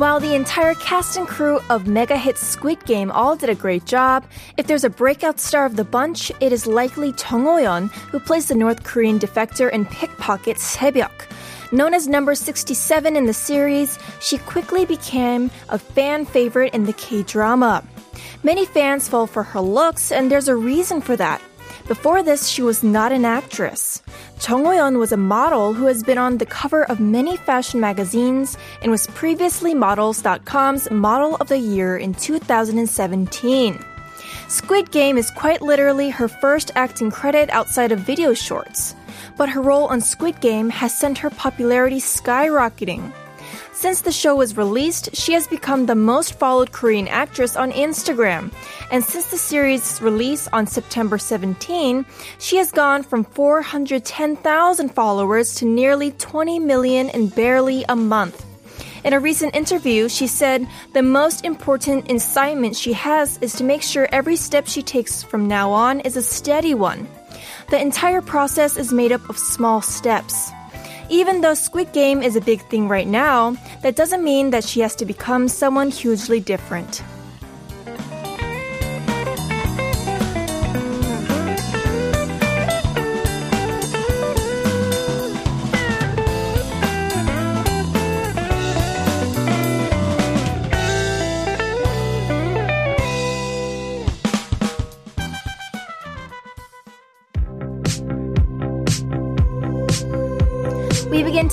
While the entire cast and crew of mega hit Squid Game all did a great job, if there's a breakout star of the bunch, it is likely Chung Ho-yeon, who plays the North Korean defector and pickpocket Sae-byeok. Known as number 67 in the series, she quickly became a fan favorite in the K-drama. Many fans fall for her looks, and there's a reason for that. Before this, she was not an actress. Chung Ho-yeon was a model who has been on the cover of many fashion magazines and was previously Models.com's Model of the Year in 2017. Squid Game is quite literally her first acting credit outside of video shorts. But her role on Squid Game has sent her popularity skyrocketing. Since the show was released, she has become the most followed Korean actress on Instagram. And since the series' release on September 17, she has gone from 410,000 followers to nearly 20 million in barely a month. In a recent interview, she said the most important incitement she has is to make sure every step she takes from now on is a steady one. The entire process is made up of small steps. Even though Squid Game is a big thing right now, that doesn't mean that she has to become someone hugely different.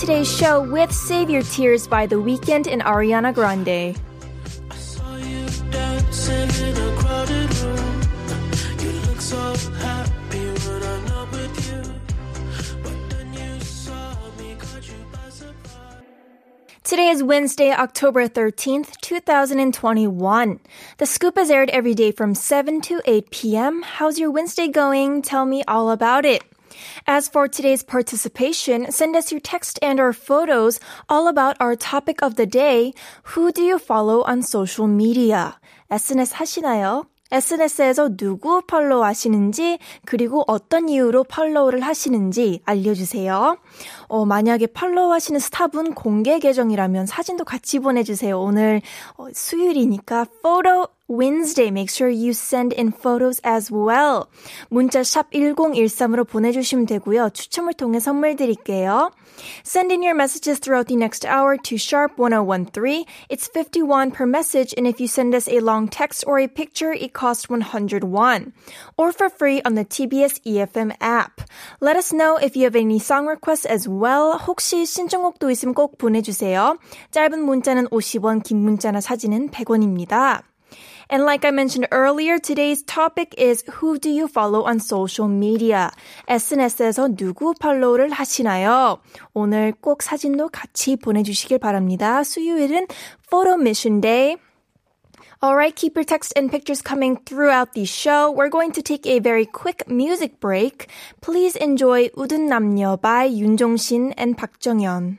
Today's show with Save Your Tears by The Weeknd and Ariana Grande. Today is Wednesday, October 13th, 2021. The scoop is aired every day from 7 to 8 p.m. How's your Wednesday going? Tell me all about it. As for today's participation, send us your text and or photos all about our topic of the day. Who do you follow on social media? SNS 하시나요? SNS에서 누구 팔로우 하시는지, 그리고 어떤 이유로 팔로우를 하시는지 알려주세요. 어, 만약에 팔로우 하시는 스타분 공개 계정이라면 사진도 같이 보내주세요. 오늘 어, 수요일이니까 photo Wednesday. Make sure you send in photos as well. 문자 샵 1013으로 보내주시면 되고요. 추첨을 통해 선물 드릴게요. Send in your messages throughout the next hour to sharp 1013. It's 51 per message, and if you send us a long text or a picture, it costs 101. Or for free on the TBS EFM app. Let us know if you have any song requests as well. 혹시 신청곡도 있으면 꼭 보내주세요. 짧은 문자는 50원, 긴 문자나 사진은 100원입니다. And like I mentioned earlier, today's topic is who do you follow on social media? SNS에서 누구 팔로우를 하시나요? 오늘 꼭 사진도 같이 보내주시길 바랍니다. 수요일은 Photo Mission Day. Alright, keep your text and pictures coming throughout the show. We're going to take a very quick music break. Please enjoy 우든 남녀 by 윤종신 and 박정현.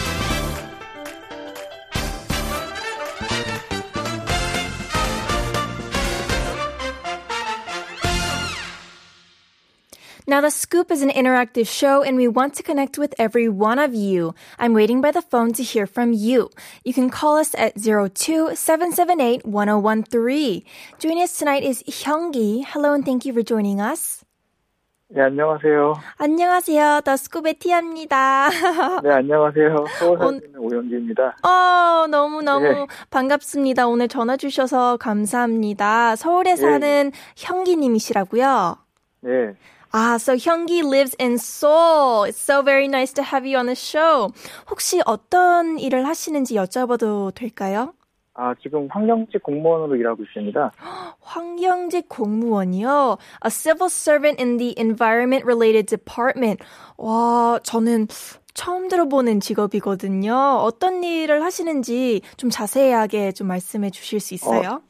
Now, The Scoop is an interactive show and we want to connect with every one of you. I'm waiting by the phone to hear from you. You can call us at 02-778-1013. Joining us tonight is Hyungi. Hello and thank you for joining us. 네, 안녕하세요. 안녕하세요. 더 스쿠베 티아입니다. 네, 안녕하세요. 서울 사는 오영기입니다. 어, 너무너무 네. 반갑습니다. 오늘 전화 주셔서 감사합니다. 서울에 예, 사는 형기님이시라고요. 네. Ah, so Hyungi lives in Seoul. It's so very nice to have you on the show. 혹시 어떤 일을 하시는지 여쭤봐도 될까요? 아, 지금 환경직 공무원으로 일하고 있습니다. 환경직 공무원이요. A civil servant in the environment related department. 와, 저는 처음 들어보는 직업이거든요. 어떤 일을 하시는지 좀 자세하게 좀 말씀해 주실 수 있어요?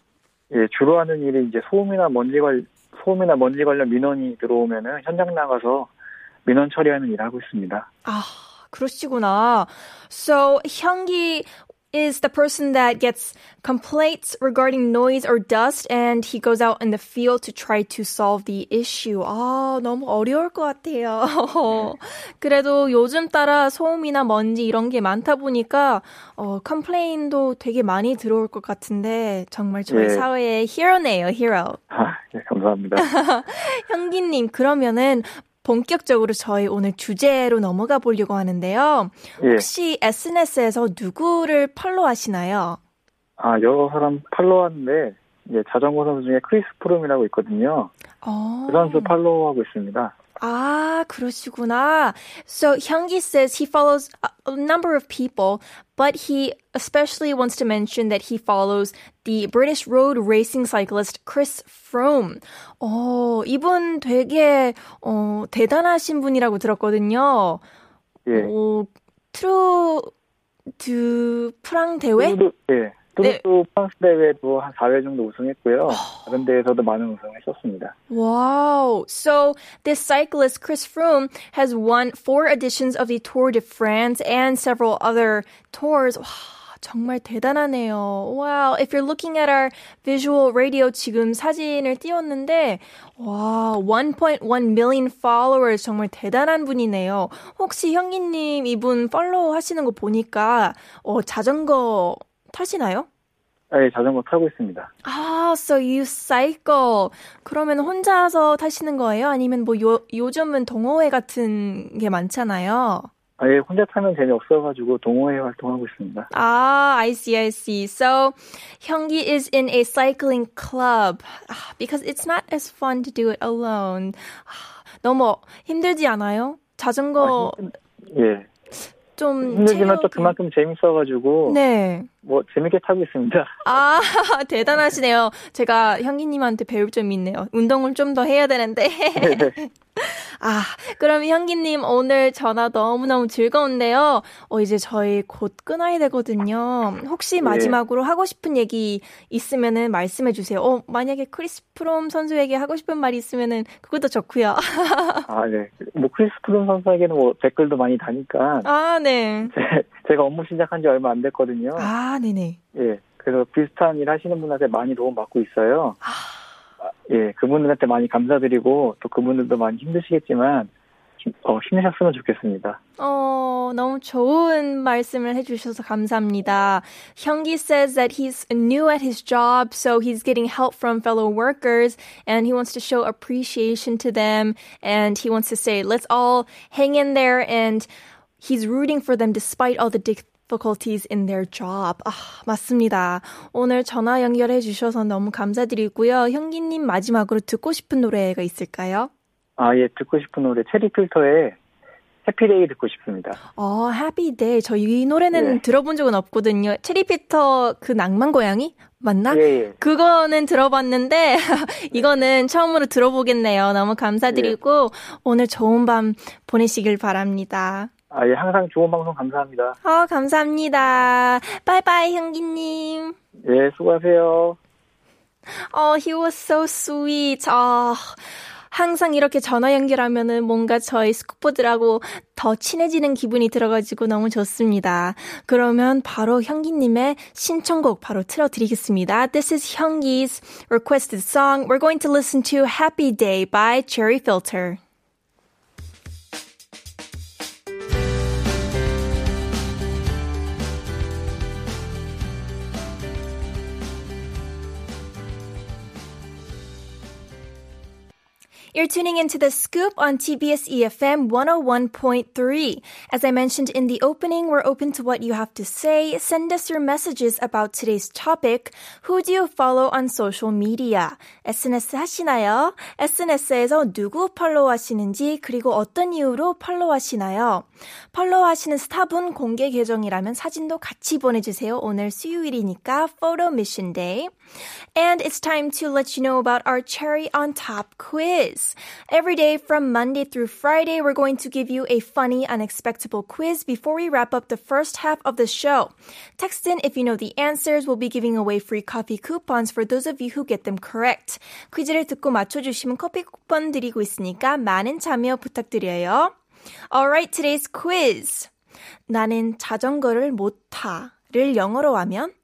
예, 주로 하는 일이 이제 소음이나 먼지 관 소음이나 먼지 관련 민원이 들어오면은 현장 나가서 민원 처리하는 일을 하고 있습니다. 아, 그러시구나. So, 형기 is the person that gets complaints regarding noise or dust and he goes out in the field to try to solve the issue. 아, 너무 어려울 것 같아요. 그래도 요즘 따라 소음이나 먼지 이런 게 많다 보니까 어, 컴플레인도 되게 많이 들어올 것 같은데 정말 저희 예. 사회의 히어로네요, 히어로. 아, 예, 감사합니다. 형기님, 그러면은 본격적으로 저희 오늘 주제로 넘어가 보려고 하는데요. 예. 혹시 SNS에서 누구를 팔로우하시나요? 아, 여러 사람 팔로우하는데 이제 자전거 선수 중에 크리스 프롬이라고 있거든요. 어. 그 선수 팔로우하고 있습니다. 아, 그러시구나. So Hyungi says he follows a, a number of people, but he especially wants to mention that he follows the British road racing cyclist Chris Froome. 어, 이분 되게 어, 대단하신 분이라고 들었거든요. 예. 오, 트루 두 프랑 대회? 예. 네. 프랑스 대회도 한 4회 정도 우승했고요. 다른 대회에서도 많은 우승을 했었습니다. Wow. So this cyclist, Chris Froome, has won four editions of the Tour de France and several other tours. 와, 정말 대단하네요. Wow. If you're looking at our visual radio 지금 사진을 띄웠는데, 와, 1.1 million followers 정말 대단한 분이네요. 혹시 형기님 이분 팔로우 하시는 거 보니까, 어, 자전거 타시나요? 아, 예, 자전거 타고 있습니다. 아, so you cycle. 그러면 혼자서 타시는 거예요? 아니면 뭐 요, 요즘은 동호회 같은 게 많잖아요. 아, 예, 혼자 타면 재미없어가지고 동호회 활동하고 있습니다. Ah, I see, I see. So, Hyungi is in a cycling club Ah, because it's not as fun to do it alone. 아, 너무 힘들지 않아요? 자전거 예. 좀 힘들지만 또 체력이- 그만큼 재밌어가지고 네. 뭐 재밌게 타고 있습니다. 아, 대단하시네요. 제가 형기님한테 배울 점이 있네요. 운동을 좀 더 해야 되는데. 아, 그럼 형기님 오늘 전화 너무 너무 즐거운데요. 어, 이제 저희 곧 끊어야 되거든요. 혹시 마지막으로 하고 싶은 얘기 있으면은 말씀해 주세요. 어, 만약에 크리스 프롬 선수에게 하고 싶은 말이 있으면은 그것도 좋고요. 아, 네. 뭐 크리스 프롬 선수에게는 뭐 댓글도 많이 다니까 아, 네. 제- 제가 업무 시작한 지 얼마 안 됐거든요. 아, 네네. 예. 그래서 비슷한 일 하시는 분한테 많이 도움 받고 있어요. 아, 예. 그분들한테 많이 감사드리고 또 그분들도 많이 힘드시겠지만 힘, 어, 힘내셨으면 좋겠습니다. 어, 너무 좋은 말씀을 해주셔서 감사합니다. 형기 says that he's new at his job, so he's getting help from fellow workers, and he wants to show appreciation to them, and he wants to say, let's all hang in there, and he's rooting for them despite all the difficulties in their job. 아, 맞습니다. 오늘 전화 연결해 주셔서 너무 감사드리고요. 형기님 마지막으로 듣고 싶은 노래가 있을까요? 아, 예. 듣고 싶은 노래 체리 필터의 해피데이 듣고 싶습니다. 어, Day. 저이 노래는 네. 들어본 적은 없거든요. 체리피터 그 낭만 고양이? 맞나? 예, 예. 그거는 들어봤는데 이거는 처음으로 들어보겠네요. 너무 감사드리고 오늘 좋은 밤 보내시길 바랍니다. 아, 예. 항상 좋은 방송 감사합니다. 어, 감사합니다. 바이바이 형기님. 예, 수고하세요. 어, he was so sweet. 아, 항상 이렇게 전화 연결하면은 뭔가 저희 스쿠퍼들하고 더 친해지는 기분이 들어가지고 너무 좋습니다. 그러면 바로 형기님의 신청곡 바로 틀어드리겠습니다. This is 형기's requested song. We're going to listen to Happy Day by Cherry Filter. You're tuning into the scoop on TBS EFM 101.3. As I mentioned in the opening, we're open to what you have to say. Send us your messages about today's topic. Who do you follow on social media? SNS 하시나요? SNS에서 누구 팔로우 하시는지, 그리고 어떤 이유로 팔로우 하시나요? 팔로우 하시는 스타분 공개 계정이라면 사진도 같이 보내주세요. 오늘 수요일이니까 Photo Mission Day. And it's time to let you know about our cherry on top quiz. Every day from Monday through Friday, we're going to give you a funny, unexpected quiz before we wrap up the first half of the show. Text in if you know the answers. We'll be giving away free coffee coupons for those of you who get them correct. 퀴즈를 듣고 맞춰주시면 커피 쿠폰 드리고 있으니까 많은 참여 부탁드려요. Alright, today's quiz. 나는 자전거를 못 타를 영어로 하면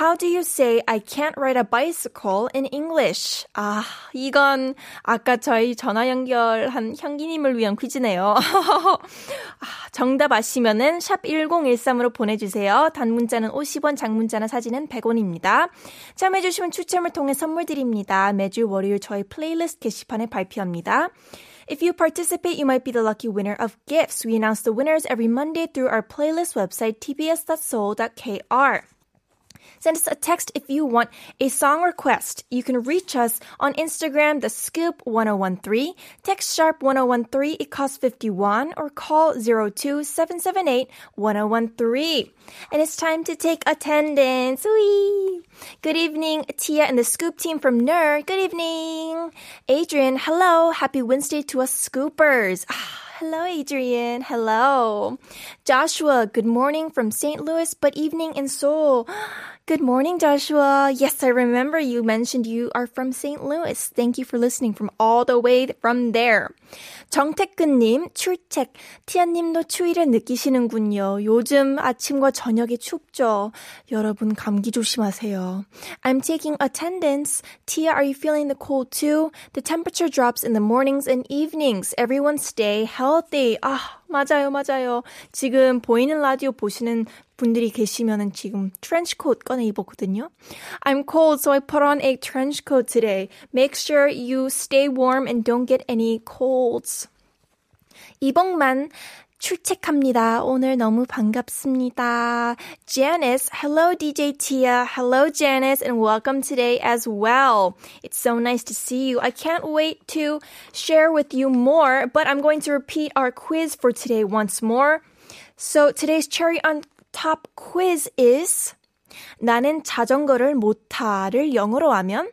How do you say I can't ride a bicycle in English? 아, 이건 아까 저희 전화 연결한 향기님을 위한 퀴즈네요. 아, 정답 아시면은 샵 1013으로 보내주세요. 단문자는 50원, 장문자나 사진은 100원입니다. 참여해주시면 추첨을 통해 선물 드립니다. 매주 월요일 저희 플레이리스트 게시판에 발표합니다. If you participate, you might be the lucky winner of gifts. We announce the winners every Monday through our playlist website, tbs.soul.kr. Send us a text if you want a song request. You can reach us on Instagram, the scoop 1013, text sharp 1013, it costs 51, or call 02 1013. And it's time to take attendance. Wee! Good evening, Tia and the scoop team from NER. Good evening. Adrian, hello. Happy Wednesday to us scoopers. Ah, Hello, Adrian. Hello. Joshua, good morning from St. Louis, but evening in Seoul. Good morning, Joshua. Yes, I remember you mentioned you are from St. Louis. Thank you for listening from all the way from there. 정태근님, 출첵. 티아님도 추위를 느끼시는군요. 요즘 아침과 저녁에 춥죠. 여러분, 감기 조심하세요. I'm taking attendance. Tia, are you feeling the cold too? The temperature drops in the mornings and evenings. Everyone stay healthy. 아, 맞아요, 맞아요. 지금 보이는 라디오 보시는 분들이 계시면은 지금 trench coat 꺼내 입었거든요. I'm cold, so I put on a trench coat today. Make sure you stay warm and don't get any colds. 이봉만 출첵합니다. 오늘 너무 반갑습니다. Janice, hello DJ Tia. Hello Janice and welcome today as well. It's so nice to see you. I can't wait to share with you more, but I'm going to repeat our quiz for today once more. So today's cherry on top quiz is 나는 자전거를 못 타를 영어로 하면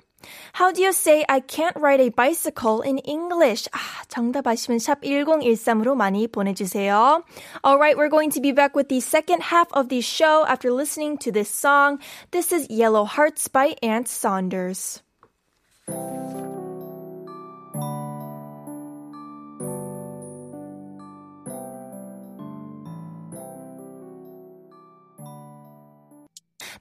how do you say I can't ride a bicycle in English? 아, 정답 아시면 샵 1013으로 많이 보내주세요. Alright, we're going to be back with the second half of the show after listening to this song. This is Yellow Hearts by Ant Saunders.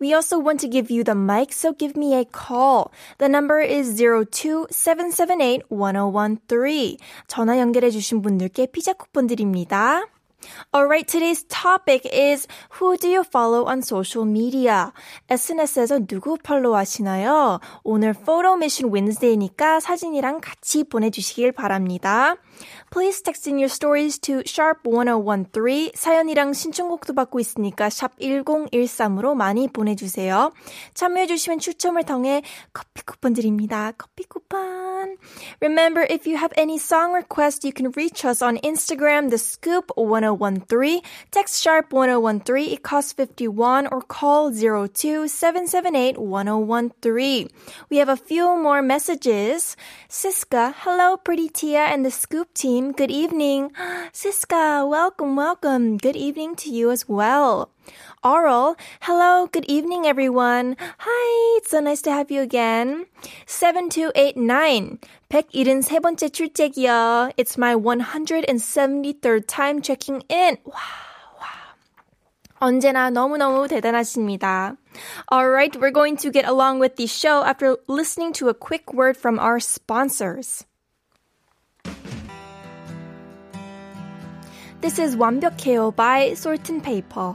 We also want to give you the mic, so give me a call. The number is 02-778-1013. 전화 연결해 주신 분들께 피자 쿠폰 드립니다. Alright, today's topic is Who do you follow on social media? SNS에서 누구 팔로우 하시나요? 오늘 Photo Mission Wednesday니까 사진이랑 같이 보내주시길 바랍니다. Please text in your stories to sharp 1013. 사연이랑 신청곡도 받고 있으니까 샵 1013으로 많이 보내주세요. 참여해주시면 추첨을 통해 커피 쿠폰 드립니다. 커피 쿠폰. Remember, if you have any song requests, you can reach us on Instagram, the scoop 1013. Text sharp 1013. It costs 51 or call 02 778 1013. We have a few more messages. Siska, hello, pretty Tia and the scoop team. Good evening. Siska, welcome, welcome. Good evening to you as well. Aural, hello, good evening, everyone. Hi, it's so nice to have you again. 7289, 173번째 출첵이요. It's my 173rd time checking in. wow. 언제나 너무너무 대단하십니다. Alright, we're going to get along with the show after listening to a quick word from our sponsors. This is 완벽해요 by Sort and Paper.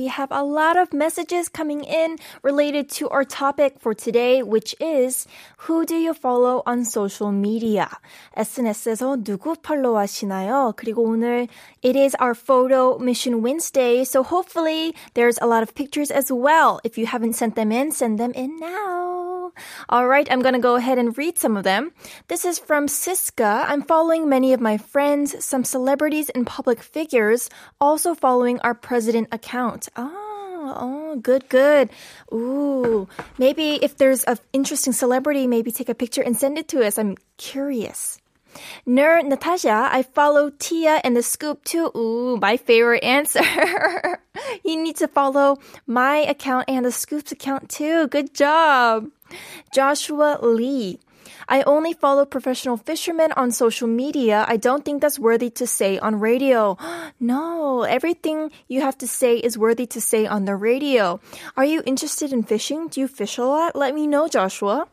We have a lot of messages coming in related to our topic for today, which is Who do you follow on social media? SNS에서 누구 팔로우하시나요? 그리고 오늘 it is our photo mission Wednesday, so hopefully there's a lot of pictures as well. If you haven't sent them in, send them in now. All right, I'm gonna go ahead and read some of them. This is from Siska. I'm following many of my friends, some celebrities and public figures, also following our president account. Ah. oh, good, good. Ooh, maybe if there's an interesting celebrity, maybe take a picture and send it to us. I'm curious. Nerd Natasha, I follow Tia and the Scoop too. Ooh, my favorite answer. you need to follow my account and the Scoop's account too. Good job. Joshua Lee. I only follow professional fishermen on social media. I don't think that's worthy to say on radio. No, everything you have to say is worthy to say on the radio. Are you interested in fishing? Do you fish a lot? Let me know, Joshua.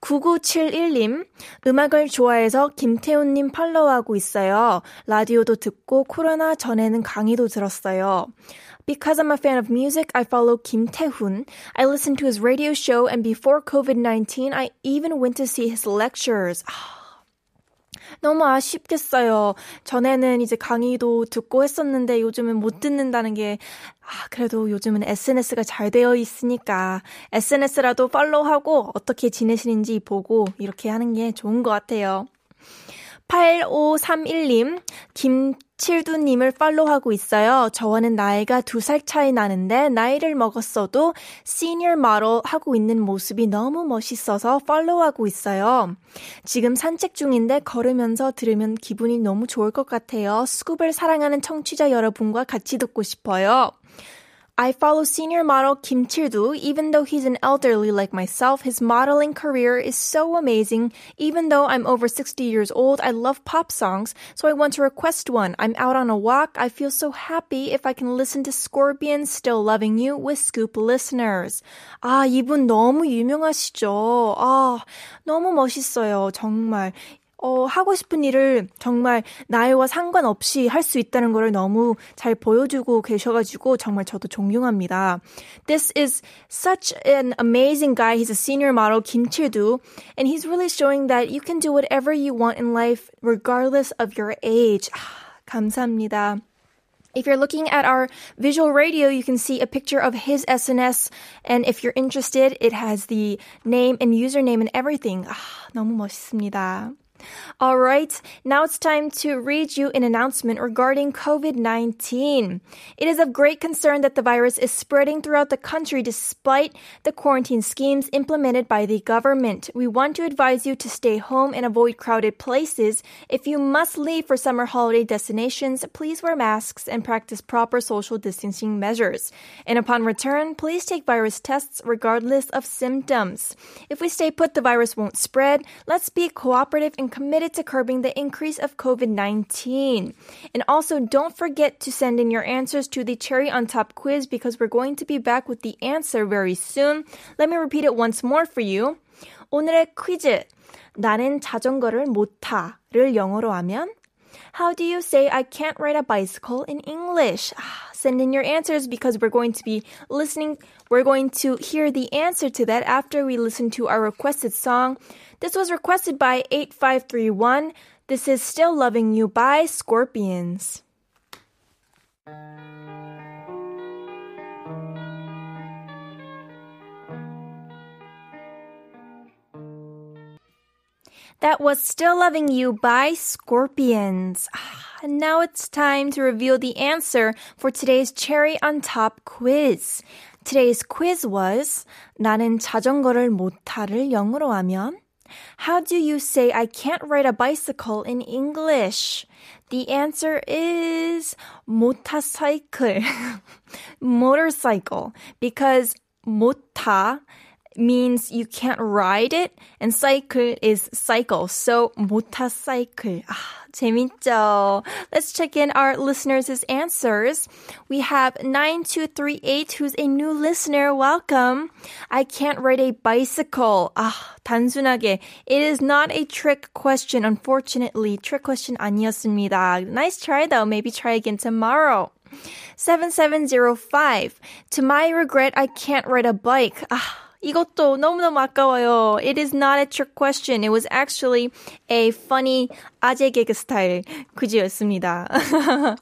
9971님, 음악을 좋아해서 김태훈님 팔로우하고 있어요. 라디오도 듣고 코로나 전에는 강의도 들었어요. Because I'm a fan of music, I follow Kim Tae-hoon. I listen to his radio show and before COVID-19, I even went to see his lectures. 너무 아쉽겠어요. 전에는 이제 강의도 듣고 했었는데 요즘은 못 듣는다는 게, 아, 그래도 요즘은 SNS가 잘 되어 있으니까 SNS라도 팔로우하고 어떻게 지내시는지 보고 이렇게 하는 게 좋은 것 같아요. 8531님, 김칠두님을 팔로우하고 있어요. 저와는 나이가 두 살 차이 나는데 나이를 먹었어도 시니어 모델 하고 있는 모습이 너무 멋있어서 팔로우하고 있어요. 지금 산책 중인데 걸으면서 들으면 기분이 너무 좋을 것 같아요. 스쿱을 사랑하는 청취자 여러분과 같이 듣고 싶어요. I follow senior model Kim Chil-doo. Even though he's an elderly like myself, his modeling career is so amazing. Even though I'm over 60 years old, I love pop songs, so I want to request one. I'm out on a walk. I feel so happy if I can listen to Scorpions Still Loving You with Scoop listeners. 아, 이분 너무 유명하시죠? 아, 너무 멋있어요. 정말. 어, 하고 싶은 일을 정말 나이와 상관없이 할 수 있다는 거를 너무 잘 보여주고 계셔가지고 정말 저도 존경합니다. This is such an amazing guy. He's a senior model, Kim Chil-doo, and he's really showing that you can do whatever you want in life regardless of your age. 아, 감사합니다. If you're looking at our visual radio, you can see a picture of his SNS. And if you're interested, it has the name and username and everything. 아, 너무 멋있습니다. All right, now it's time to read you an announcement regarding COVID 19. It is of great concern that the virus is spreading throughout the country despite the quarantine schemes implemented by the government. We want to advise you to stay home and avoid crowded places. If you must leave for summer holiday destinations, please wear masks and practice proper social distancing measures. And upon return, please take virus tests regardless of symptoms. If we stay put, the virus won't spread. Let's be cooperative and committed to curbing the increase of COVID 19. And also, don't forget to send in your answers to the Cherry on Top quiz because we're going to be back with the answer very soon. Let me repeat it once more for you. 오늘의 퀴즈. 나는 자전거를 못 타를 영어로 하면 How do you say I can't ride a bicycle in English? Ah, Send in your answers because we're going to be listening. We're going to hear the answer to that after we listen to our requested song. This was requested by 8531. This is Still Loving You by Scorpions. That was Still Loving You by Scorpions. Ah. 아, And now it's time to reveal the answer for today's cherry on top quiz. Today's quiz was 나는 자전거를 못 타를 영어로 하면 How do you say I can't ride a bicycle in English? The answer is motorcycle. motorcycle. Because mota means you can't ride it and cycle is cycle. So motorcycle. 아, 재밌죠? Let's check in our listeners' answers. We have 9238 who's a new listener. Welcome. I can't ride a bicycle. 아, 단순하게. It is not a trick question. Unfortunately, trick question 아니었습니다. Nice try though. Maybe try again tomorrow. 7705. To my regret, I can't ride a bike. 아, 이것도 너무너무 아까워요. It is not a trick question. It was actually a funny 아재 개그 스타일 퀴즈였습니다.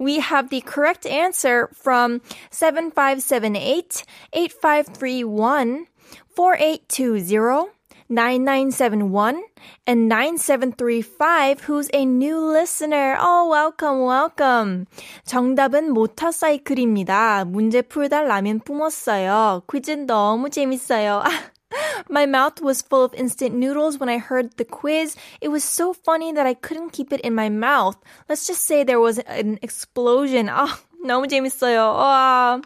we have the correct answer from 7578, 8531, 4820, 9971 and 9735 who's a new listener. Oh, welcome, welcome. 정답은 모터사이클입니다. 문제 풀다 라면 뿜었어요. 퀴즈 너무 재밌어요. My mouth was full of instant noodles when I heard the quiz. It was so funny that I couldn't keep it in my mouth. Let's just say there was an explosion. 아, 너무 재밌어요. 와.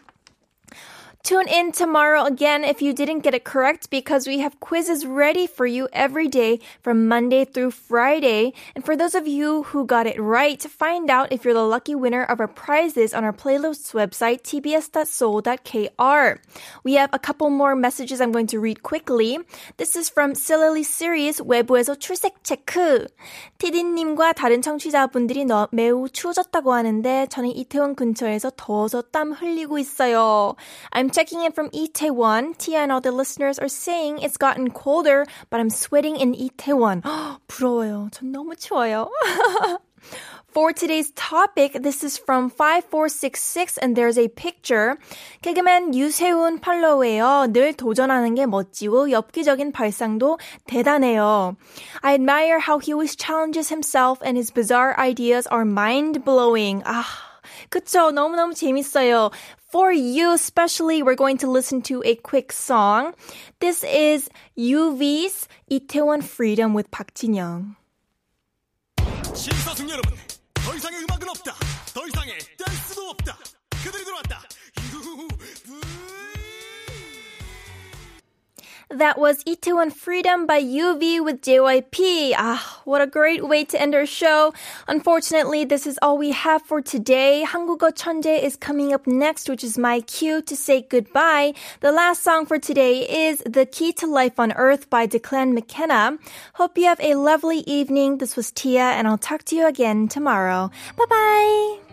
Tune in tomorrow again if you didn't get it correct because we have quizzes ready for you every day from Monday through Friday. And for those of you who got it right, find out if you're the lucky winner of our prizes on our playlist website, tbs.seoul.kr. We have a couple more messages I'm going to read quickly. This is from Silly Series 외부에서 출석 체크. 티디님과 다른 청취자분들이 너, 매우 추워졌다고 하는데 저는 이태원 근처에서 더워서 땀 흘리고 있어요. I'm checking in from Itaewon. Tia and all the listeners are saying it's gotten colder, but I'm sweating in Itaewon. 부러워요. 전 너무 추워요. For today's topic, this is from 5466 and there's a picture. 개그맨 유세윤 팔로우예요. 늘 도전하는 게 멋지고 엽기적인 발상도 대단해요. I admire how he always challenges himself and his bizarre ideas are mind-blowing. 아, 그쵸. 너무너무 재밌어요 For you, especially, we're going to listen to a quick song. This is UV's 이태원 Freedom with 박진영. 심사숙 여러분, 더 이상의 음악은 없다. 더 이상의 댄스도 없다. 그들이 들어왔다. 유부. That was Itaewon Freedom by UV with JYP. Ah, what a great way to end our show. Unfortunately, this is all we have for today. 한국어 천재 is coming up next, which is my cue to say goodbye. The last song for today is The Key to Life on Earth by Declan McKenna. Hope you have a lovely evening. This was Tia, and I'll talk to you again tomorrow. Bye bye.